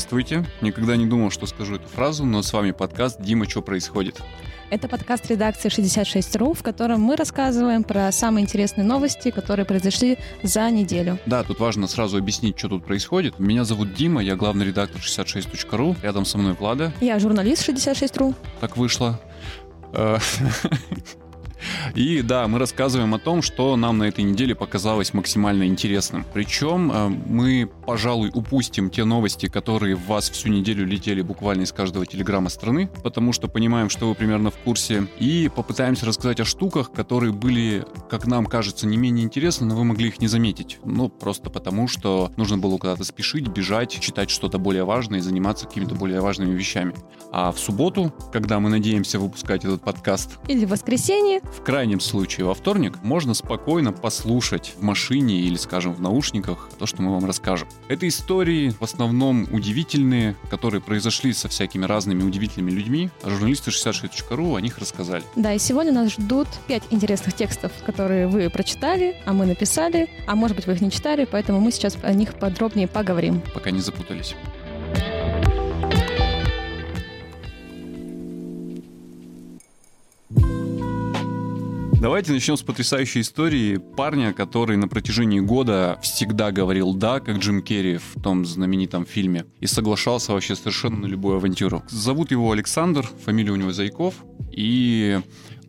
Здравствуйте. Никогда не думал, что скажу эту фразу, но с вами подкаст «Дима, что происходит?». Это подкаст редакции 66.ru, в котором мы рассказываем про самые интересные новости, которые произошли за неделю. Да, тут важно сразу объяснить, что тут происходит. Меня зовут Дима, я главный редактор 66.ru. Рядом со мной Влада. Я журналист 66.ru. Так вышло. И да, мы рассказываем о том, что нам на этой неделе показалось максимально интересным. Причем э, мы, пожалуй, упустим те новости, которые в вас всю неделю летели буквально из каждого телеграмма страны, потому что понимаем, что вы примерно в курсе, и попытаемся рассказать о штуках, которые были, как нам кажется, не менее интересны, но вы могли их не заметить. Ну, просто потому, что нужно было куда-то спешить, бежать, читать что-то более важное и заниматься какими-то более важными вещами. А в субботу, когда мы надеемся выпускать этот подкаст... Или в воскресенье, в крайнем случае во вторник можно спокойно послушать в машине или, скажем, в наушниках то, что мы вам расскажем. Это истории в основном удивительные, которые произошли со всякими разными удивительными людьми. А журналисты 66.ru о них рассказали. Да, и сегодня нас ждут пять интересных текстов, которые вы прочитали, а мы написали, а может быть вы их не читали, поэтому мы сейчас о них подробнее поговорим. Пока не запутались. Давайте начнем с потрясающей истории парня, который на протяжении года всегда говорил «да», как Джим Керри в том знаменитом фильме, и соглашался вообще совершенно на любую авантюру. Зовут его Александр, фамилия у него Зайков, и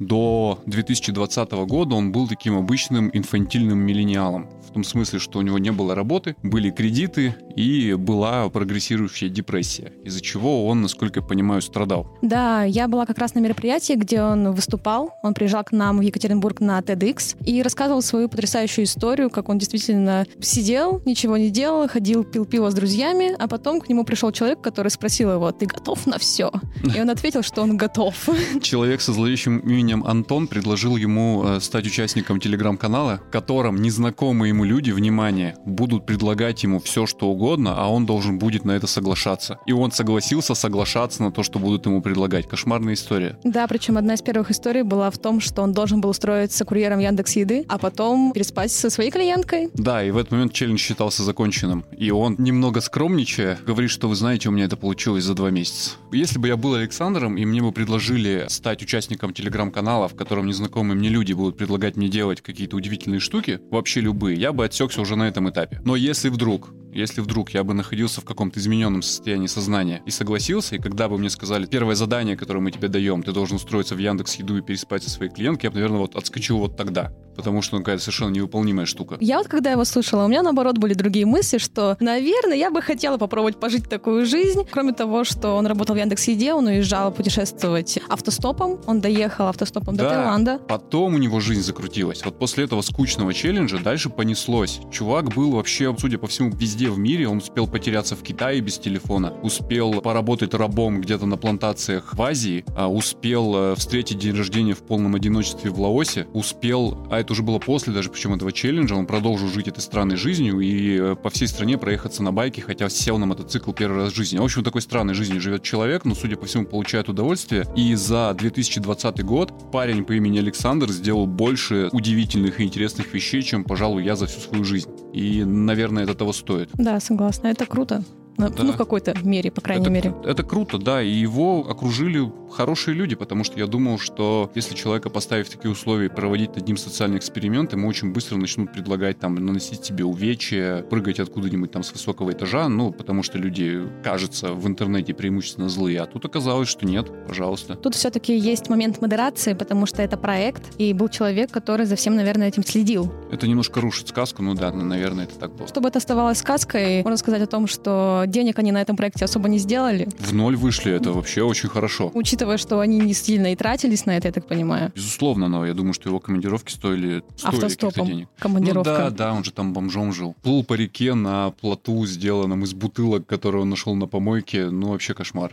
до 2020 года он был таким обычным инфантильным миллениалом. В том смысле, что у него не было работы, были кредиты и была прогрессирующая депрессия, из-за чего он, насколько я понимаю, страдал. Да, я была как раз на мероприятии, где он выступал. Он приезжал к нам в Екатеринбург на TEDx и рассказывал свою потрясающую историю, как он действительно сидел, ничего не делал, ходил, пил пиво с друзьями, а потом к нему пришел человек, который спросил его, ты готов на все? И он ответил, что он готов. Человек со зловещим именем Антон предложил ему э, стать участником телеграм-канала, в котором незнакомые ему люди, внимание, будут предлагать ему все, что угодно, а он должен будет на это соглашаться. И он согласился соглашаться на то, что будут ему предлагать. Кошмарная история. Да, причем одна из первых историй была в том, что он должен был устроиться курьером Яндекс Еды, а потом переспать со своей клиенткой. Да, и в этот момент челлендж считался законченным. И он, немного скромничая, говорит, что вы знаете, у меня это получилось за два месяца. Если бы я был Александром, и мне бы предложили стать участником телеграм-канала, в котором незнакомые мне люди будут предлагать мне делать какие-то удивительные штуки, вообще любые, я бы отсекся уже на этом этапе. Но если вдруг если вдруг я бы находился в каком-то измененном состоянии сознания и согласился, и когда бы мне сказали, первое задание, которое мы тебе даем, ты должен устроиться в Яндекс Еду и переспать со своей клиенткой, я бы, наверное, вот отскочил вот тогда потому что он какая-то совершенно невыполнимая штука. Я вот когда его слышала, у меня наоборот были другие мысли, что, наверное, я бы хотела попробовать пожить такую жизнь. Кроме того, что он работал в Яндекс.Еде, он уезжал путешествовать автостопом, он доехал автостопом да, до Таиланда. потом у него жизнь закрутилась. Вот после этого скучного челленджа дальше понеслось. Чувак был вообще, судя по всему, везде в мире. Он успел потеряться в Китае без телефона, успел поработать рабом где-то на плантациях в Азии, а успел э, встретить день рождения в полном одиночестве в Лаосе, успел, это уже было после даже, причем этого челленджа, он продолжил жить этой странной жизнью и э, по всей стране проехаться на байке, хотя сел на мотоцикл первый раз в жизни. В общем, такой странной жизнью живет человек, но, судя по всему, получает удовольствие. И за 2020 год парень по имени Александр сделал больше удивительных и интересных вещей, чем, пожалуй, я за всю свою жизнь. И, наверное, это того стоит. Да, согласна. Это круто. Ну, да. ну, в какой-то мере, по крайней это, мере. Это круто, да. И его окружили хорошие люди, потому что я думал, что если человека поставить в такие условия и проводить над ним социальный эксперимент, ему очень быстро начнут предлагать там наносить тебе увечья, прыгать откуда-нибудь там с высокого этажа, ну, потому что люди, кажется, в интернете преимущественно злые, а тут оказалось, что нет, пожалуйста. Тут все-таки есть момент модерации, потому что это проект, и был человек, который за всем, наверное, этим следил. Это немножко рушит сказку, ну да, наверное, это так было. Чтобы это оставалось сказкой, можно сказать о том, что денег они на этом проекте особо не сделали. В ноль вышли, это вообще очень хорошо. Учитывая, что они не сильно и тратились на это, я так понимаю. Безусловно, но я думаю, что его командировки стоили, стоили Автостопом денег. командировка. Ну, да, да, он же там бомжом жил. Плыл по реке на плоту, сделанном из бутылок, которые он нашел на помойке. Ну, вообще кошмар.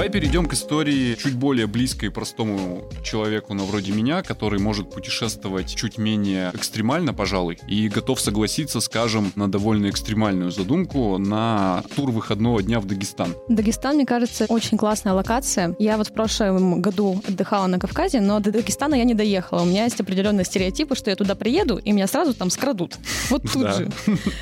Давай перейдем к истории чуть более близкой простому человеку, на вроде меня, который может путешествовать чуть менее экстремально, пожалуй, и готов согласиться, скажем, на довольно экстремальную задумку на тур выходного дня в Дагестан. Дагестан, мне кажется, очень классная локация. Я вот в прошлом году отдыхала на Кавказе, но до Дагестана я не доехала. У меня есть определенные стереотипы, что я туда приеду, и меня сразу там скрадут. Вот тут Да. же.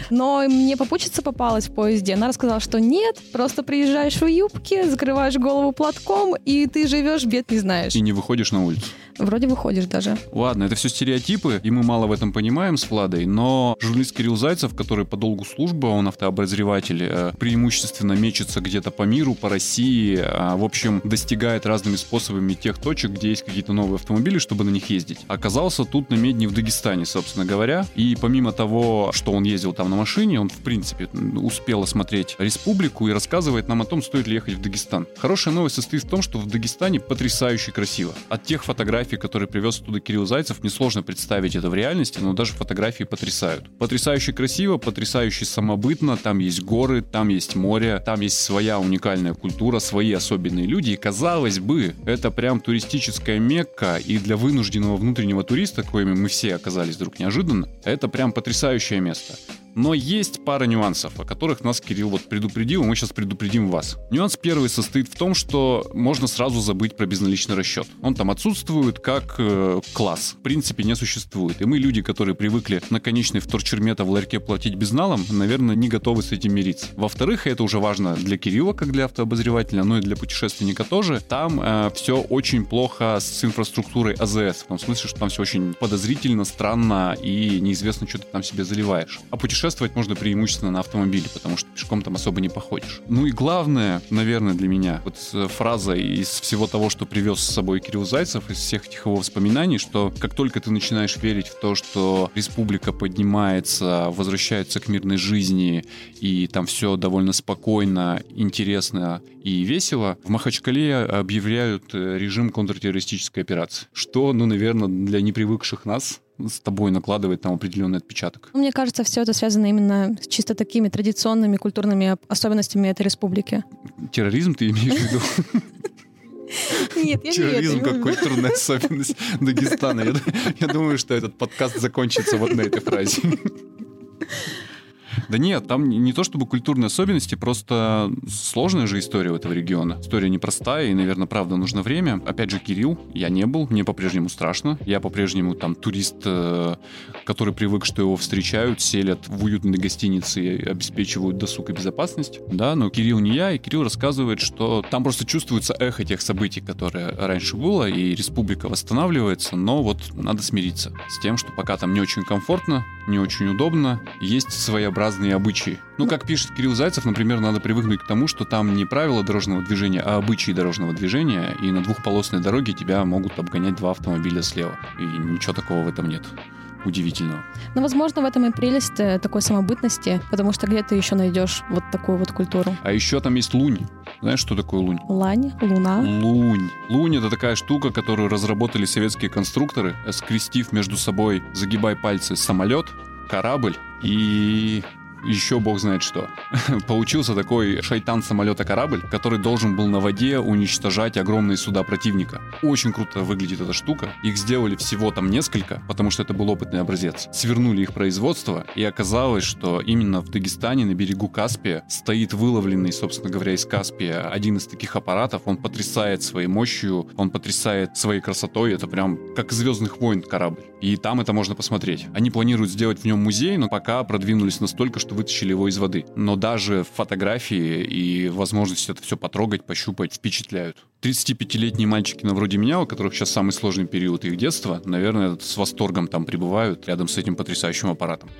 Но мне попутчица попалась в поезде. Она рассказала, что нет, просто приезжаешь в юбке, закрываешь голову платком, и ты живешь, бед не знаешь. И не выходишь на улицу. Вроде выходишь даже. Ладно, это все стереотипы, и мы мало в этом понимаем с Владой, но журналист Кирилл Зайцев, который по долгу службы, он автообозреватель, э, преимущественно мечется где-то по миру, по России, а, в общем, достигает разными способами тех точек, где есть какие-то новые автомобили, чтобы на них ездить. Оказался тут на Медне в Дагестане, собственно говоря, и помимо того, что он ездил там на машине, он, в принципе, успел осмотреть республику и рассказывает нам о том, стоит ли ехать в Дагестан. Хорошая новость состоит в том, что в Дагестане потрясающе красиво. От тех фотографий, которые привез оттуда Кирилл Зайцев, несложно представить это в реальности, но даже фотографии потрясают. Потрясающе красиво, потрясающе самобытно, там есть горы, там есть море, там есть своя уникальная культура, свои особенные люди, и казалось бы, это прям туристическая мекка, и для вынужденного внутреннего туриста, коими мы все оказались вдруг неожиданно, это прям потрясающее место. Но есть пара нюансов, о которых нас Кирилл вот предупредил, и мы сейчас предупредим вас. Нюанс первый состоит в том, что можно сразу забыть про безналичный расчет. Он там отсутствует как э, класс. В принципе, не существует. И мы, люди, которые привыкли на конечный вторчермета в ларьке платить безналом, наверное, не готовы с этим мириться. Во-вторых, и это уже важно для Кирилла, как для автообозревателя, но и для путешественника тоже, там э, все очень плохо с инфраструктурой АЗС. В том смысле, что там все очень подозрительно, странно и неизвестно, что ты там себе заливаешь. А путешествовать можно преимущественно на автомобиле, потому что пешком там особо не походишь. Ну и главное, наверное, для меня, вот э, фраза из всего того, что привез с собой Кирилл Зайцев, из всех этих его воспоминаний, что как только ты начинаешь верить в то, что республика поднимается, возвращается к мирной жизни, и там все довольно спокойно, интересно и весело, в Махачкале объявляют э, режим контртеррористической операции. Что, ну, наверное, для непривыкших нас с тобой накладывает там определенный отпечаток. Ну, Мне кажется, все это связано именно с чисто такими традиционными культурными особенностями этой республики. Терроризм ты имеешь в виду? Нет, я Терроризм как культурная особенность Дагестана. Я, я думаю, что этот подкаст закончится вот на этой фразе. Да нет, там не то чтобы культурные особенности, просто сложная же история у этого региона. История непростая, и, наверное, правда, нужно время. Опять же, Кирилл, я не был, мне по-прежнему страшно. Я по-прежнему там турист, э, который привык, что его встречают, селят в уютной гостинице и обеспечивают досуг и безопасность. Да, но Кирилл не я, и Кирилл рассказывает, что там просто чувствуется эхо тех событий, которые раньше было, и республика восстанавливается, но вот надо смириться с тем, что пока там не очень комфортно, не очень удобно, есть своеобразные обычаи. Ну, как пишет Кирилл Зайцев, например, надо привыкнуть к тому, что там не правила дорожного движения, а обычаи дорожного движения, и на двухполосной дороге тебя могут обгонять два автомобиля слева. И ничего такого в этом нет удивительного. Ну, возможно, в этом и прелесть э, такой самобытности, потому что где ты еще найдешь вот такую вот культуру? А еще там есть лунь. Знаешь, что такое лунь? Лань, луна. Лунь. Лунь это такая штука, которую разработали советские конструкторы, скрестив между собой, загибай пальцы, самолет, корабль и еще бог знает что. Получился такой шайтан самолета корабль, который должен был на воде уничтожать огромные суда противника. Очень круто выглядит эта штука. Их сделали всего там несколько, потому что это был опытный образец. Свернули их производство, и оказалось, что именно в Дагестане на берегу Каспия стоит выловленный, собственно говоря, из Каспия один из таких аппаратов. Он потрясает своей мощью, он потрясает своей красотой. Это прям как Звездных войн корабль. И там это можно посмотреть. Они планируют сделать в нем музей, но пока продвинулись настолько, что вытащили его из воды. Но даже фотографии и возможность это все потрогать, пощупать впечатляют. 35-летние мальчики, на вроде меня, у которых сейчас самый сложный период их детства, наверное, с восторгом там пребывают рядом с этим потрясающим аппаратом.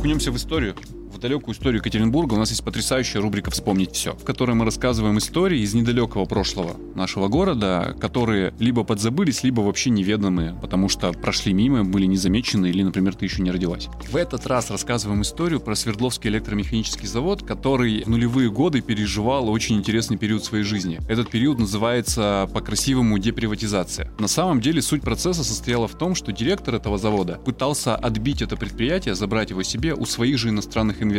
окунемся в историю. В далекую историю Екатеринбурга у нас есть потрясающая рубрика «Вспомнить все», в которой мы рассказываем истории из недалекого прошлого нашего города, которые либо подзабылись, либо вообще неведомы, потому что прошли мимо, были незамечены или, например, ты еще не родилась. В этот раз рассказываем историю про Свердловский электромеханический завод, который в нулевые годы переживал очень интересный период своей жизни. Этот период называется по-красивому деприватизация. На самом деле суть процесса состояла в том, что директор этого завода пытался отбить это предприятие, забрать его себе у своих же иностранных инвесторов.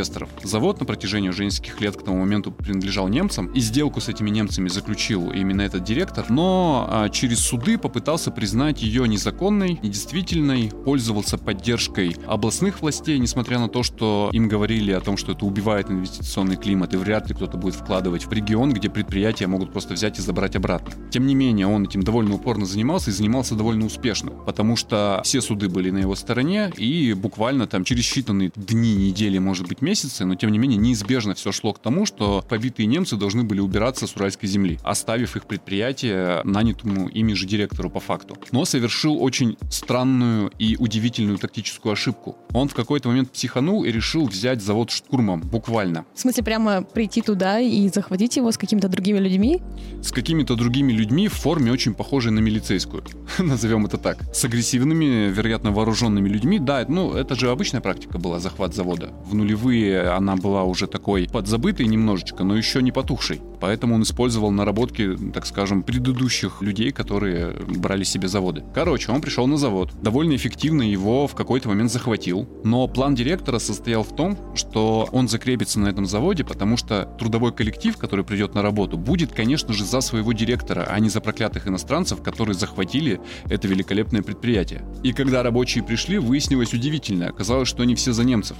Завод на протяжении уже нескольких лет к тому моменту принадлежал немцам, и сделку с этими немцами заключил именно этот директор, но а, через суды попытался признать ее незаконной, недействительной, пользовался поддержкой областных властей, несмотря на то, что им говорили о том, что это убивает инвестиционный климат, и вряд ли кто-то будет вкладывать в регион, где предприятия могут просто взять и забрать обратно. Тем не менее, он этим довольно упорно занимался и занимался довольно успешно, потому что все суды были на его стороне, и буквально там через считанные дни, недели, может быть, месяцы, но тем не менее неизбежно все шло к тому, что побитые немцы должны были убираться с уральской земли, оставив их предприятие нанятому ими же директору по факту. Но совершил очень странную и удивительную тактическую ошибку. Он в какой-то момент психанул и решил взять завод штурмом, буквально. В смысле, прямо прийти туда и захватить его с какими-то другими людьми? С какими-то другими людьми в форме очень похожей на милицейскую. Назовем это так. С агрессивными, вероятно, вооруженными людьми. Да, ну, это же обычная практика была, захват завода. В нулевые она была уже такой подзабытой немножечко, но еще не потухшей. Поэтому он использовал наработки, так скажем, предыдущих людей, которые брали себе заводы. Короче, он пришел на завод. Довольно эффективно его в какой-то момент захватил. Но план директора состоял в том, что он закрепится на этом заводе, потому что трудовой коллектив, который придет на работу, будет, конечно же, за своего директора, а не за проклятых иностранцев, которые захватили это великолепное предприятие. И когда рабочие пришли, выяснилось удивительное. Оказалось, что они все за немцев.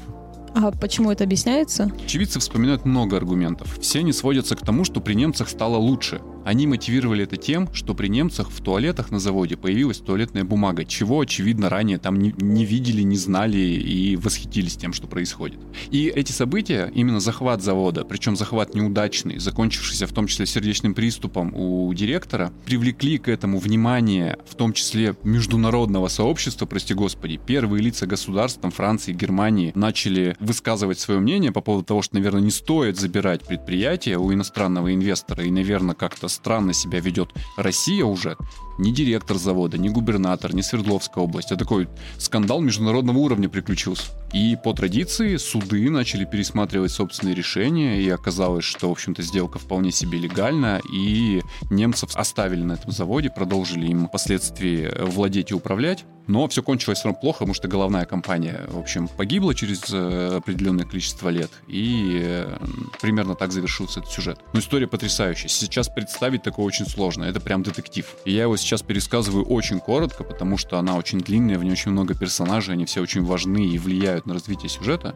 А почему это объясняется? Очевидцы вспоминают много аргументов. Все они сводятся к тому, что при немцах стало лучше. Они мотивировали это тем, что при немцах в туалетах на заводе появилась туалетная бумага, чего, очевидно, ранее там не, не видели, не знали и восхитились тем, что происходит. И эти события, именно захват завода, причем захват неудачный, закончившийся в том числе сердечным приступом у директора, привлекли к этому внимание, в том числе международного сообщества, прости господи. Первые лица государств, там, Франции, Германии, начали высказывать свое мнение по поводу того, что, наверное, не стоит забирать предприятие у иностранного инвестора и, наверное, как-то странно себя ведет Россия уже, ни директор завода, ни губернатор, ни Свердловская область. А такой скандал международного уровня приключился. И по традиции суды начали пересматривать собственные решения, и оказалось, что, в общем-то, сделка вполне себе легальна, и немцев оставили на этом заводе, продолжили им впоследствии владеть и управлять. Но все кончилось все равно плохо, потому что головная компания, в общем, погибла через э, определенное количество лет. И э, примерно так завершился этот сюжет. Но история потрясающая. Сейчас представить такое очень сложно. Это прям детектив. И я его сейчас пересказываю очень коротко, потому что она очень длинная, в ней очень много персонажей, они все очень важны и влияют на развитие сюжета.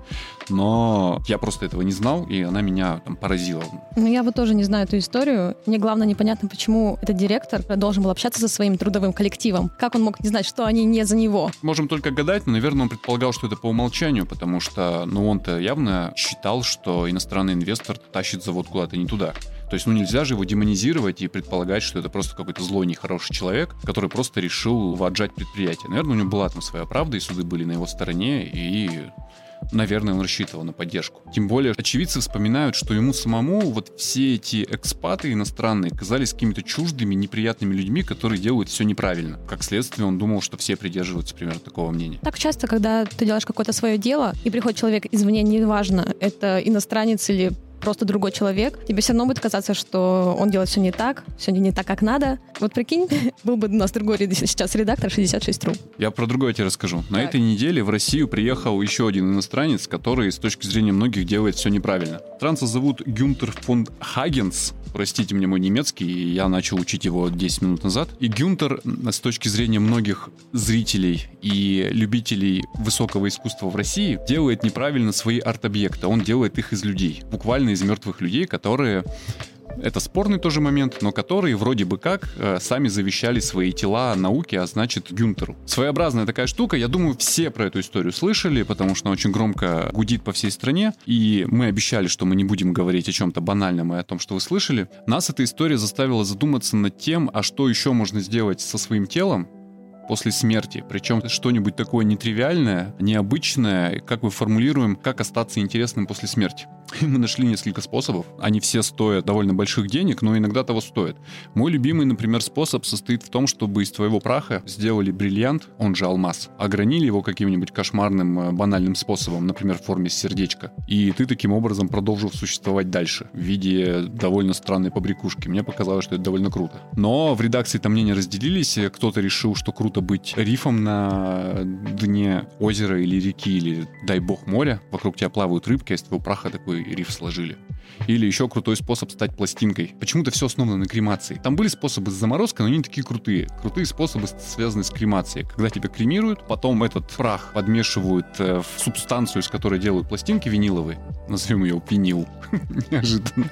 Но я просто этого не знал, и она меня там поразила. Ну, я вот тоже не знаю эту историю. Мне главное непонятно, почему этот директор должен был общаться со своим трудовым коллективом. Как он мог не знать, что они не за него? Можем только гадать, но, наверное, он предполагал, что это по умолчанию, потому что, ну, он-то явно считал, что иностранный инвестор тащит завод куда-то не туда. То есть, ну, нельзя же его демонизировать и предполагать, что это просто какой-то злой, нехороший человек, который просто решил отжать предприятие. Наверное, у него была там своя правда, и суды были на его стороне, и наверное, он рассчитывал на поддержку. Тем более, очевидцы вспоминают, что ему самому вот все эти экспаты иностранные казались какими-то чуждыми, неприятными людьми, которые делают все неправильно. Как следствие, он думал, что все придерживаются примерно такого мнения. Так часто, когда ты делаешь какое-то свое дело, и приходит человек извне, неважно, это иностранец или просто другой человек, тебе все равно будет казаться, что он делает все не так, все не так, как надо. Вот прикинь, был бы у нас другой сейчас редактор 66.ru. Я про другое тебе расскажу. На так. этой неделе в Россию приехал еще один иностранец, который с точки зрения многих делает все неправильно. Транса зовут Гюнтер фон Хагенс. Простите мне мой немецкий, я начал учить его 10 минут назад. И Гюнтер, с точки зрения многих зрителей и любителей высокого искусства в России, делает неправильно свои арт-объекты. Он делает их из людей. Буквально из мертвых людей, которые это спорный тоже момент, но которые вроде бы как э, сами завещали свои тела науке, а значит Гюнтеру. Своеобразная такая штука, я думаю, все про эту историю слышали, потому что она очень громко гудит по всей стране, и мы обещали, что мы не будем говорить о чем-то банальном и о том, что вы слышали. Нас эта история заставила задуматься над тем, а что еще можно сделать со своим телом, после смерти. Причем что-нибудь такое нетривиальное, необычное, как мы формулируем, как остаться интересным после смерти. Мы нашли несколько способов. Они все стоят довольно больших денег, но иногда того стоят. Мой любимый, например, способ состоит в том, чтобы из твоего праха сделали бриллиант, он же алмаз, огранили его каким-нибудь кошмарным э, банальным способом, например, в форме сердечка. И ты таким образом продолжил существовать дальше в виде довольно странной побрякушки. Мне показалось, что это довольно круто. Но в редакции там мнения разделились. Кто-то решил, что круто быть рифом на дне озера или реки, или, дай бог, моря. Вокруг тебя плавают рыбки, а из твоего праха такой риф сложили. Или еще крутой способ стать пластинкой. Почему-то все основано на кремации. Там были способы с заморозкой, но они не такие крутые. Крутые способы связаны с кремацией. Когда тебя кремируют, потом этот прах подмешивают э, в субстанцию, из которой делают пластинки виниловые. Назовем ее винил. Неожиданно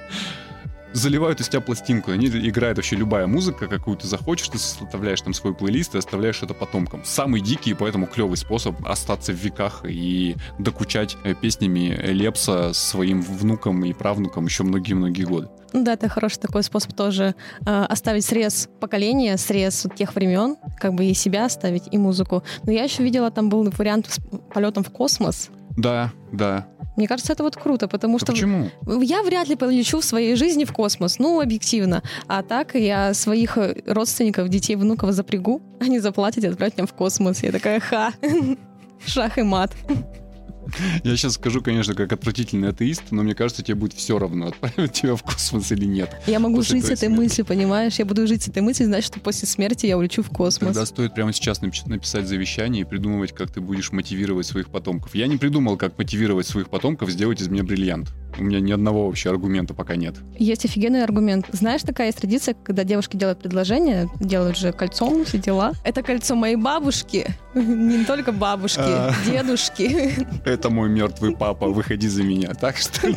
заливают из тебя пластинку, они играют вообще любая музыка, какую ты захочешь, ты составляешь там свой плейлист и оставляешь это потомкам. Самый дикий поэтому клевый способ остаться в веках и докучать э, песнями Лепса своим внукам и правнукам еще многие-многие годы. Да, это хороший такой способ тоже э, оставить срез поколения, срез тех времен, как бы и себя оставить, и музыку. Но я еще видела, там был вариант с полетом в космос. Да, да. Мне кажется, это вот круто, потому что... Почему? Я вряд ли полечу в своей жизни в космос, ну, объективно. А так я своих родственников, детей, внуков запрягу, они заплатят и отправят меня в космос. Я такая, ха, шах и мат. Я сейчас скажу, конечно, как отвратительный атеист, но мне кажется, тебе будет все равно, отправить тебя в космос или нет. Я могу жить с этой смерти. мыслью, понимаешь? Я буду жить с этой мыслью, значит, что после смерти я улечу в космос. Тогда стоит прямо сейчас написать завещание и придумывать, как ты будешь мотивировать своих потомков. Я не придумал, как мотивировать своих потомков сделать из меня бриллиант. У меня ни одного вообще аргумента пока нет. Есть офигенный аргумент. Знаешь, такая есть традиция, когда девушки делают предложение, делают же кольцом все дела. Это кольцо моей бабушки, не только бабушки, а. дедушки. Это мой мертвый папа, выходи за меня. Так что...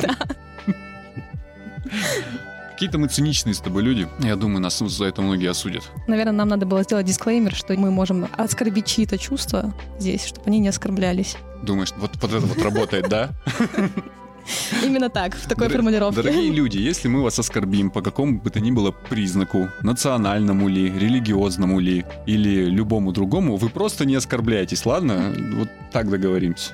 Какие-то мы циничные с тобой люди. Я думаю, нас за это многие осудят. Наверное, нам надо было сделать дисклеймер, что мы можем оскорбить чьи-то чувства здесь, чтобы они не оскорблялись. Думаешь, вот, вот это вот работает, да? Именно так, в такой Дор- формулировке. Дорогие люди, если мы вас оскорбим по какому бы то ни было признаку, национальному ли, религиозному ли, или любому другому, вы просто не оскорбляйтесь, ладно? Вот так договоримся.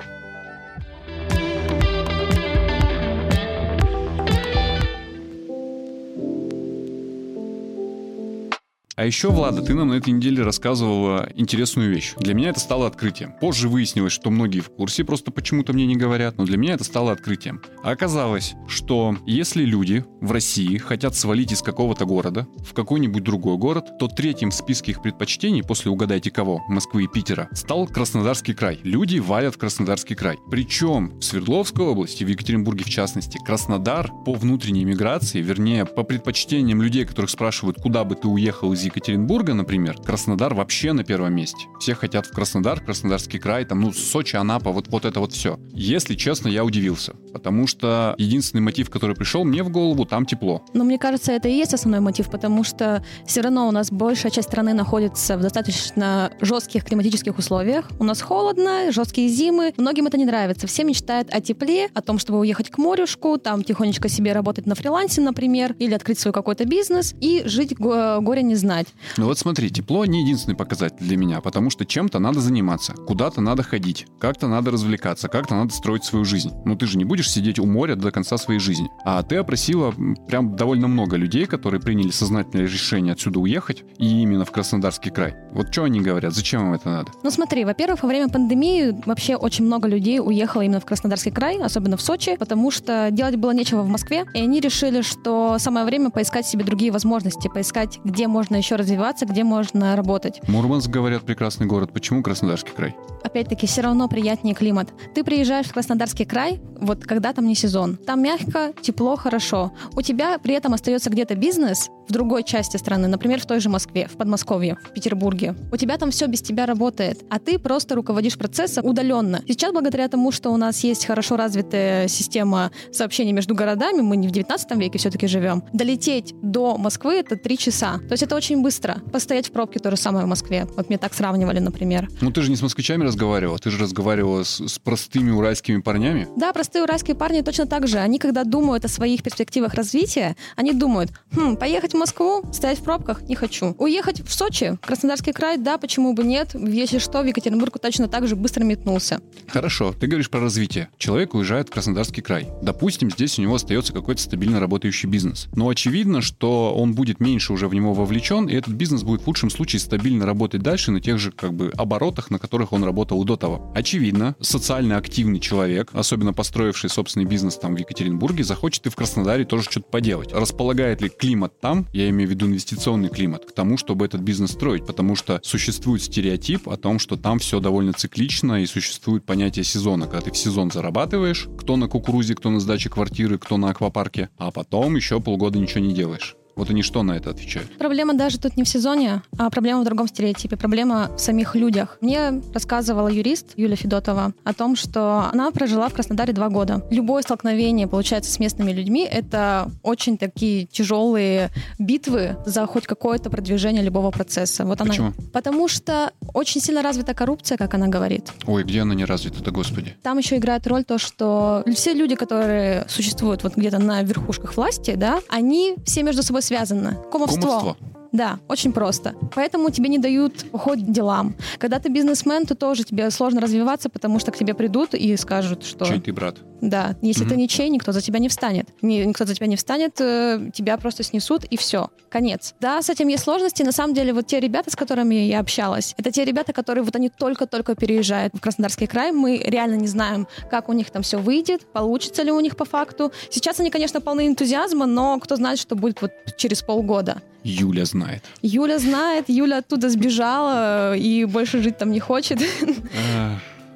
А еще, Влада, ты нам на этой неделе рассказывала интересную вещь. Для меня это стало открытием. Позже выяснилось, что многие в курсе, просто почему-то мне не говорят, но для меня это стало открытием. А оказалось, что если люди в России хотят свалить из какого-то города в какой-нибудь другой город, то третьим в списке их предпочтений, после угадайте кого, Москвы и Питера, стал Краснодарский край. Люди валят в Краснодарский край. Причем в Свердловской области, в Екатеринбурге в частности, Краснодар по внутренней миграции, вернее, по предпочтениям людей, которых спрашивают, куда бы ты уехал из Екатеринбурга, например, Краснодар вообще на первом месте. Все хотят в Краснодар, Краснодарский край, там, ну, Сочи, Анапа, вот, вот это вот все. Если честно, я удивился, потому что единственный мотив, который пришел мне в голову, там тепло. Но мне кажется, это и есть основной мотив, потому что все равно у нас большая часть страны находится в достаточно жестких климатических условиях. У нас холодно, жесткие зимы. Многим это не нравится. Все мечтают о тепле, о том, чтобы уехать к морюшку, там тихонечко себе работать на фрилансе, например, или открыть свой какой-то бизнес и жить горе не знать знать. Ну вот смотри, тепло не единственный показатель для меня, потому что чем-то надо заниматься, куда-то надо ходить, как-то надо развлекаться, как-то надо строить свою жизнь. Ну ты же не будешь сидеть у моря до конца своей жизни. А ты опросила прям довольно много людей, которые приняли сознательное решение отсюда уехать, и именно в Краснодарский край. Вот что они говорят, зачем им это надо? Ну смотри, во-первых, во время пандемии вообще очень много людей уехало именно в Краснодарский край, особенно в Сочи, потому что делать было нечего в Москве, и они решили, что самое время поискать себе другие возможности, поискать, где можно еще развиваться, где можно работать. Мурманск, говорят, прекрасный город. Почему Краснодарский край? Опять-таки, все равно приятнее климат. Ты приезжаешь в Краснодарский край, вот когда там не сезон. Там мягко, тепло, хорошо. У тебя при этом остается где-то бизнес в другой части страны, например, в той же Москве, в Подмосковье, в Петербурге. У тебя там все без тебя работает, а ты просто руководишь процессом удаленно. Сейчас, благодаря тому, что у нас есть хорошо развитая система сообщений между городами, мы не в 19 веке все-таки живем, долететь до Москвы — это три часа. То есть это очень очень быстро. Постоять в пробке то же самое в Москве. Вот мне так сравнивали, например. Ну ты же не с москвичами разговаривала, ты же разговаривала с, с простыми уральскими парнями. Да, простые уральские парни точно так же. Они, когда думают о своих перспективах развития, они думают, хм, поехать в Москву, стоять в пробках, не хочу. Уехать в Сочи, Краснодарский край, да, почему бы нет? Если что, в Екатеринбург точно так же быстро метнулся. Хорошо, ты говоришь про развитие. Человек уезжает в Краснодарский край. Допустим, здесь у него остается какой-то стабильно работающий бизнес. Но очевидно, что он будет меньше уже в него вовлечен, и этот бизнес будет в лучшем случае стабильно работать дальше на тех же как бы оборотах, на которых он работал до того. Очевидно, социально активный человек, особенно построивший собственный бизнес там в Екатеринбурге, захочет и в Краснодаре тоже что-то поделать. Располагает ли климат там, я имею в виду инвестиционный климат, к тому, чтобы этот бизнес строить, потому что существует стереотип о том, что там все довольно циклично и существует понятие сезона, когда ты в сезон зарабатываешь, кто на кукурузе, кто на сдаче квартиры, кто на аквапарке, а потом еще полгода ничего не делаешь. Вот они что на это отвечают? Проблема даже тут не в сезоне, а проблема в другом стереотипе. Проблема в самих людях. Мне рассказывала юрист Юля Федотова о том, что она прожила в Краснодаре два года. Любое столкновение, получается, с местными людьми — это очень такие тяжелые битвы за хоть какое-то продвижение любого процесса. Вот Почему? Она... Потому что очень сильно развита коррупция, как она говорит. Ой, где она не развита-то, господи? Там еще играет роль то, что все люди, которые существуют вот где-то на верхушках власти, да, они все между собой связаны. Кумовство. Кумовство. Да, очень просто. Поэтому тебе не дают ход делам. Когда ты бизнесмен, то тоже тебе сложно развиваться, потому что к тебе придут и скажут, что... Чей ты брат? Да, если Мгм. ты ничей, никто за тебя не встанет. Ни- Никто за тебя не встанет, э, тебя просто снесут, и все. Конец. Да, с этим есть сложности. На самом деле, вот те ребята, с которыми я общалась, это те ребята, которые вот они только-только переезжают в Краснодарский край. Мы реально не знаем, как у них там все выйдет, получится ли у них по факту. Сейчас они, конечно, полны энтузиазма, но кто знает, что будет вот через полгода. Юля знает. Юля знает, Юля оттуда сбежала и больше жить там не хочет.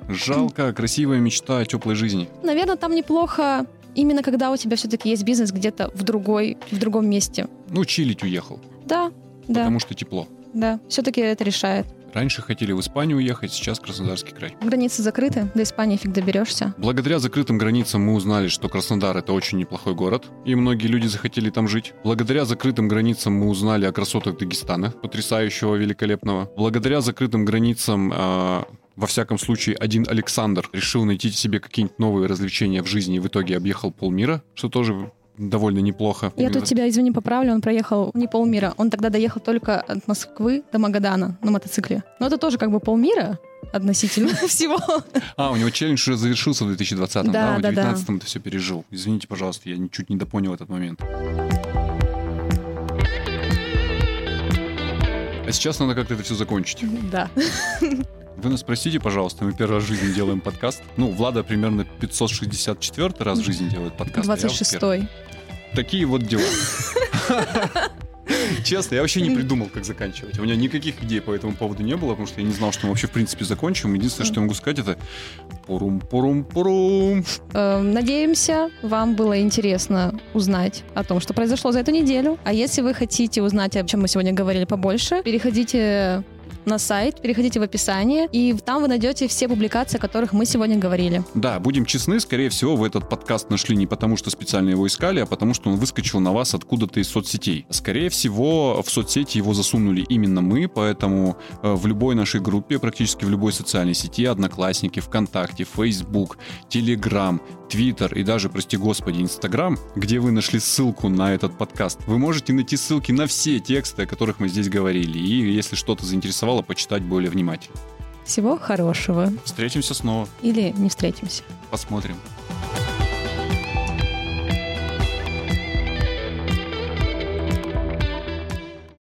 Жалко, красивая мечта о теплой жизни. Наверное, там неплохо именно когда у тебя все-таки есть бизнес где-то в другой, в другом месте. Ну, чилить уехал, Да, да, потому что тепло. да. Все-таки это решает. Раньше хотели в Испанию уехать, сейчас Краснодарский край. Границы закрыты, до Испании фиг доберешься. Благодаря закрытым границам мы узнали, что Краснодар это очень неплохой город, и многие люди захотели там жить. Благодаря закрытым границам мы узнали о красотах Дагестана, потрясающего, великолепного. Благодаря закрытым границам а, во всяком случае, один Александр решил найти себе какие-нибудь новые развлечения в жизни и в итоге объехал полмира, что тоже довольно неплохо. Я тут тебя, извини, поправлю, он проехал не полмира. Он тогда доехал только от Москвы до Магадана на мотоцикле. Но это тоже как бы полмира относительно всего. А, у него челлендж уже завершился в 2020, да? Да, в да, да. 2019 это все пережил. Извините, пожалуйста, я чуть не допонял этот момент. А сейчас надо как-то это все закончить. Да. Вы нас простите, пожалуйста, мы первый раз в жизни делаем подкаст. Ну, Влада примерно 564 раз в жизни делает подкаст. а я вот первый. 26-й. Такие вот дела. Честно, я вообще не придумал, как заканчивать. У меня никаких идей по этому поводу не было, потому что я не знал, что мы вообще в принципе закончим. Единственное, что я могу сказать, это пурум-пурум-пурум. Э, Надеемся, вам было интересно узнать о том, что произошло за эту неделю. А если вы хотите узнать, о чем мы сегодня говорили побольше, переходите на сайт, переходите в описание, и там вы найдете все публикации, о которых мы сегодня говорили. Да, будем честны, скорее всего, вы этот подкаст нашли не потому, что специально его искали, а потому, что он выскочил на вас откуда-то из соцсетей. Скорее всего, в соцсети его засунули именно мы, поэтому э, в любой нашей группе, практически в любой социальной сети, Одноклассники, ВКонтакте, Facebook, Telegram, Твиттер и даже, прости господи, Инстаграм, где вы нашли ссылку на этот подкаст, вы можете найти ссылки на все тексты, о которых мы здесь говорили, и если что-то заинтересовало, почитать более внимательно. Всего хорошего. Встретимся снова, Или не встретимся. посмотрим.